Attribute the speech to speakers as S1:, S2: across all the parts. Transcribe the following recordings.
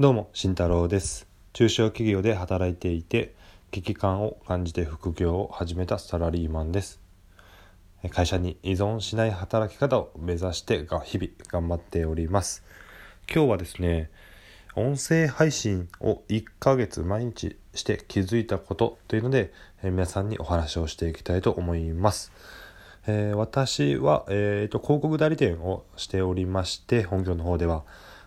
S1: どうも慎太郎です。中小企業で働いていて危機感を感じて副業を始めたサラリーマンです。会社に依存しない働き方を目指して日々頑張っております。今日はですね音声配信を1ヶ月毎日して気づいたことというので皆さんにお話をしていきたいと思います。えー、私は、えーと、広告代理店をしておりまして本業の方では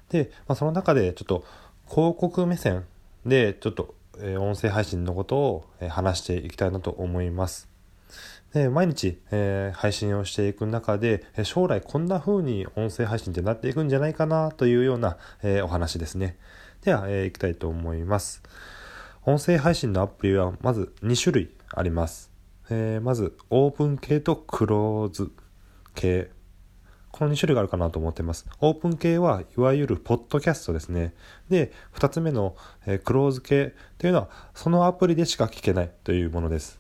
S1: で、まあ、その中でちょっと広告目線でちょっと、音声配信のことを、話していきたいなと思います。で毎日、えー、配信をしていく中で将来こんな風に音声配信ってなっていくんじゃないかなというような、えお話ですね。では、えー、いきたいと思います。音声配信のアプリはまず2種類あります。えー、まずオープン系とクローズ系。この2種類があるかなと思ってます。オープン系はいわゆるポッドキャストですね。で、2つ目の、え、クローズ系というのはそのアプリでしか聞けないというものです。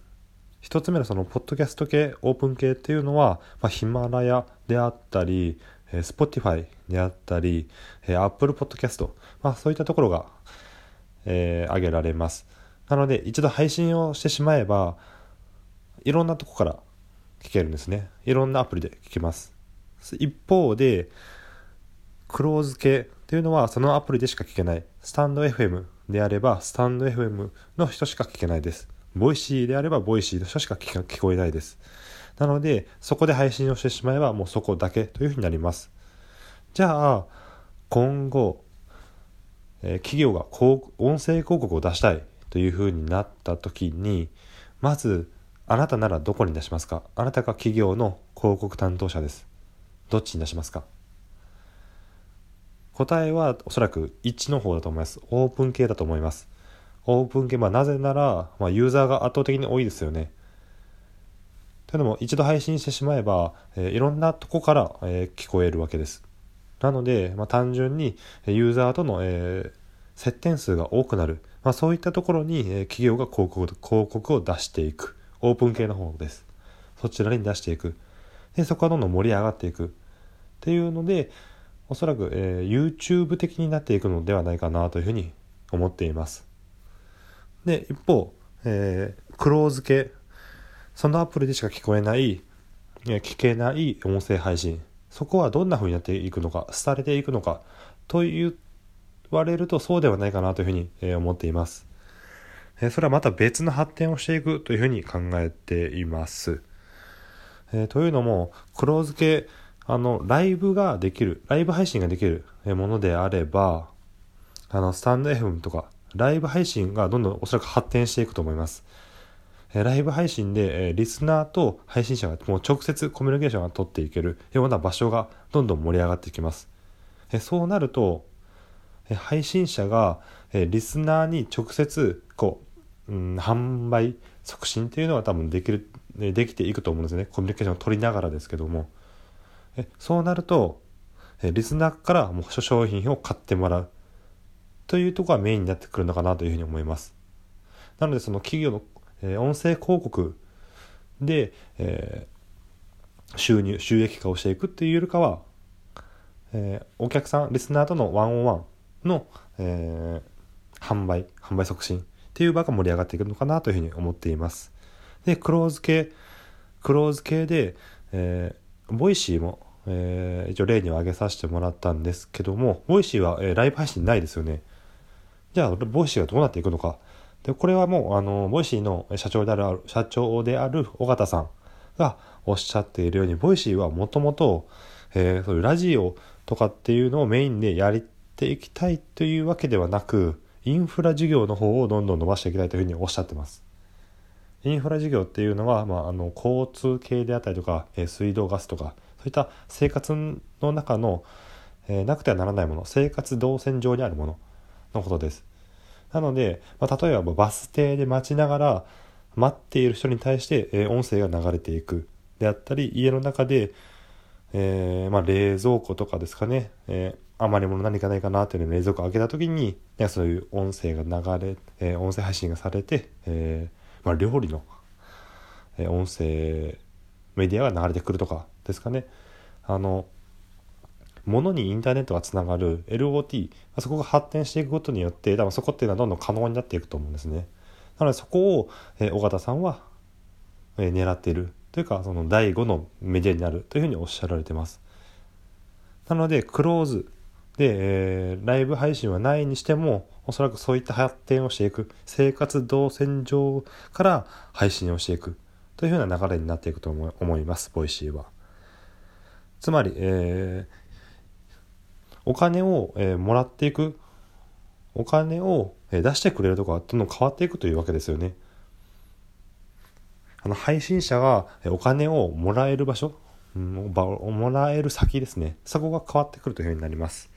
S1: 1つ目のそのポッドキャスト系、オープン系っていうのは、まあ、ヒマラヤであったり、えー、Spotify であったり、えー、Apple Podcast、まあ、そういったところが、えー、挙げられます。なので一度配信をしてしまえば、いろんなとこから聞けるんですねいろんなアプリで聞けます一方でクローズ系っていうのはそのアプリでしか聞けない。スタンド FM であればスタンド FM の人しか聞けないです。 Voicy であれば Voicy の人しか聞こえないです。なのでそこで配信をしてしまえばもうそこだけというふうになります。じゃあ今後、え、企業が音声広告を出したいというふうになった時にまずあなたならどこに出しますか？あなたが企業の広告担当者です。どっちに出しますか？答えはおそらく1の方だと思います。オープン系だと思います。オープン系、まあなぜなら、まあ、ユーザーが圧倒的に多いですよね。というのも一度配信してしまえば、えー、いろんなとこから、えー、聞こえるわけです。なので、まあ、単純にユーザーとの、えー、接点数が多くなる、まあ、そういったところに、え企業が広告広告を出していく。オープン系の方です。そちらに出していく。で、そこはどんどん盛り上がっていく。っていうので、おそらく、えー、YouTube 的になっていくのではないかなというふうに思っています。で、一方、えー、クローズ系。そのアプリでしか聞こえない、聞けない音声配信。そこはどんな風になっていくのか、廃れていくのか、と言われるとそうではないかなというふうに思っています。それはまた別の発展をしていくというふうに考えています。えというのも、クローズ系、あの、ライブができる、ライブ配信ができるものであれば、あの、スタンド FM とか、ライブ配信がどんどんおそらく発展していくと思います。えライブ配信で、えリスナーと配信者がもう直接コミュニケーションが取っていけるような場所がどんどん盛り上がっていきます。えそうなると、え配信者が、えリスナーに直接こう、販売促進っていうのは多分できるできていくと思うんですねコミュニケーションを取りながらですけどもえそうなるとえリスナーからもう商品を買ってもらうというところがメインになってくるのかなというふうに思いますなのでその企業の、え音声広告で、えー、収入収益化をしていくっていうよりかは、えー、お客さんリスナーとの one on one の、えー、販売、販売促進っていう場が盛り上がっていくのかなというふうに思っています。で、クローズ系、クローズ系で、えー、 Voicy も、えー、一応例に挙げさせてもらったんですけども、 Voicy は、えー、ライブ配信ないですよね。じゃあ、 Voicy がどうなっていくのか。で、これはもう、あの、 Voicy の社長である、社長である緒方さんがおっしゃっているように、 Voicy はもともと、えー、そういうラジオとかっていうのをメインでやりていきたいというわけではなく、インフラ事業の方をどんどん伸ばしていきたいというふうにおっしゃってます。インフラ事業っていうのは、まあ、あの交通系であったりとか、え、水道ガスとかそういった生活の中の、え、なくてはならないもの生活動線上にあるもののことです。なので、まあ、例えばバス停で待ちながら待っている人に対して、え、音声が流れていくであったり家の中で、えー、まあ、冷蔵庫とかですかね、えー、余り物何かないかなっていうのを冷蔵庫開けた時に、そういう音声が流れ、えー、音声配信がされて、えまあ、料理の、え音声メディアが流れてくるとかですかね。あの、物にインターネットがつながる LOT そこが発展していくことによって多分そこっていうのはどんどん可能になっていくと思うんですね。なのでそこを、え緒方さんは、え狙っている。というかその第5のメディアになる。というふうにおっしゃられてます。なのでクローズで、えー、ライブ配信はないにしてもおそらくそういった発展をしていく生活動線上から配信をしていくというふうな流れになっていくと思います Voicy はつまり、えー、お金を、えー、もらっていくお金をえ出してくれるとこはどんどん変わっていくというわけですよね。あの配信者がお金をもらえる場所、うん、もらえる先ですね。そこが変わってくるというふうになります。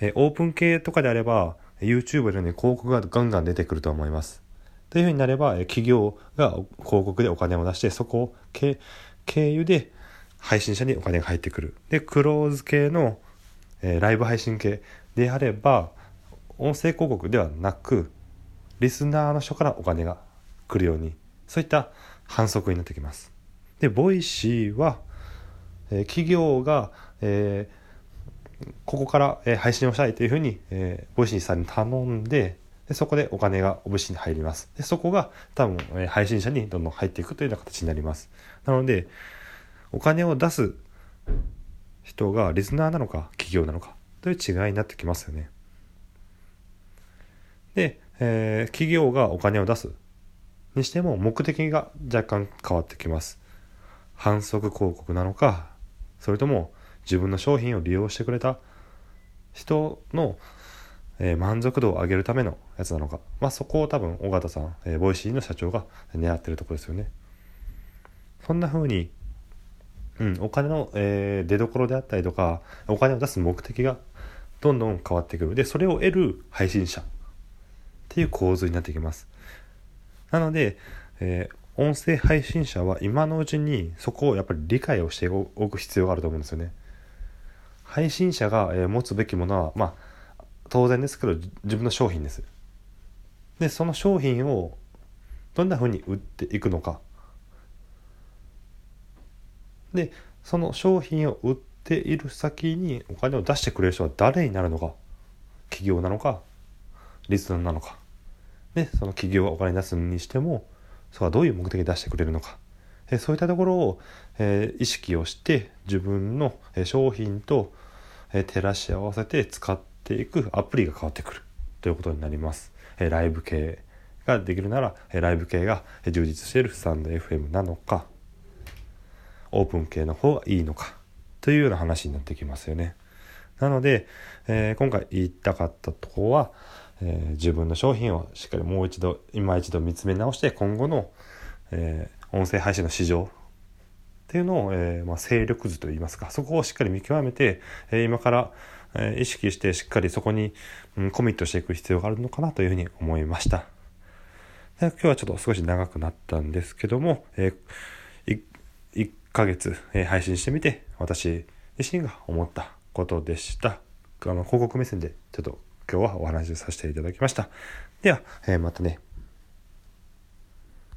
S1: えオープン系とかであれば、YouTube のように広告がガンガン出てくると思います。というふうになれば、え企業が広告でお金を出して、そこを経由で配信者にお金が入ってくる。で、クローズ系の、え、ライブ配信系であれば、音声広告ではなく、リスナーの人からお金が来るように、そういった販促になってきます。で、 Voicy は、え、企業が、えー、ここから、え、配信をしたいというふうに、えー、 Voicy さんに頼んで、でそこでお金がお節に入ります。でそこが多分、えー、配信者にどんどん入っていくというような形になります。なので、お金を出す人がリスナーなのか企業なのかという違いになってきますよね。で、えー、企業がお金を出すにしても目的が若干変わってきます。販促広告なのか、それとも自分の商品を利用してくれた人の、えー、満足度を上げるためのやつなのか。まあそこを多分緒方さん、えー、 Voicy の社長が狙ってるとこですよね。そんな風に、うん、お金の、えー、出どころであったりとか、お金を出す目的がどんどん変わってくる。で、それを得る配信者っていう構図になってきます。なので、えー、音声配信者は今のうちにそこをやっぱり理解をしておく必要があると思うんですよね。配信者が、え、持つべきものは、まあ、当然ですけど自分の商品です。で、その商品をどんな風に売っていくのか。で、その商品を売っている先にお金を出してくれる人は誰になるのか。企業なのか、リスナーなのか。で、その企業がお金出すにしても、それはどういう目的で出してくれるのか。えそういったところを、え、意識をして自分の商品と、え、照らし合わせて使っていくアプリが変わってくるということになります。えライブ系ができるなら、えライブ系が充実しているスタンド FM なのか、オープン系の方がいいのかというような話になってきますよね。なので、えー、今回言いたかったとこは、えー、自分の商品をしっかりもう一度今一度見つめ直して今後の、え、音声配信の市場っていうのを、えーまあ、勢力図といいますかそこをしっかり見極めて、えー、今から、えー、意識してしっかりそこに、うん、コミットしていく必要があるのかなというふうに思いましたで。今日はちょっと少し長くなったんですけども、えー、1, ヶ月、え、配信してみて私自身が思ったことでした。あの広告目線でちょっと今日はお話しさせていただきました。では、え、またね、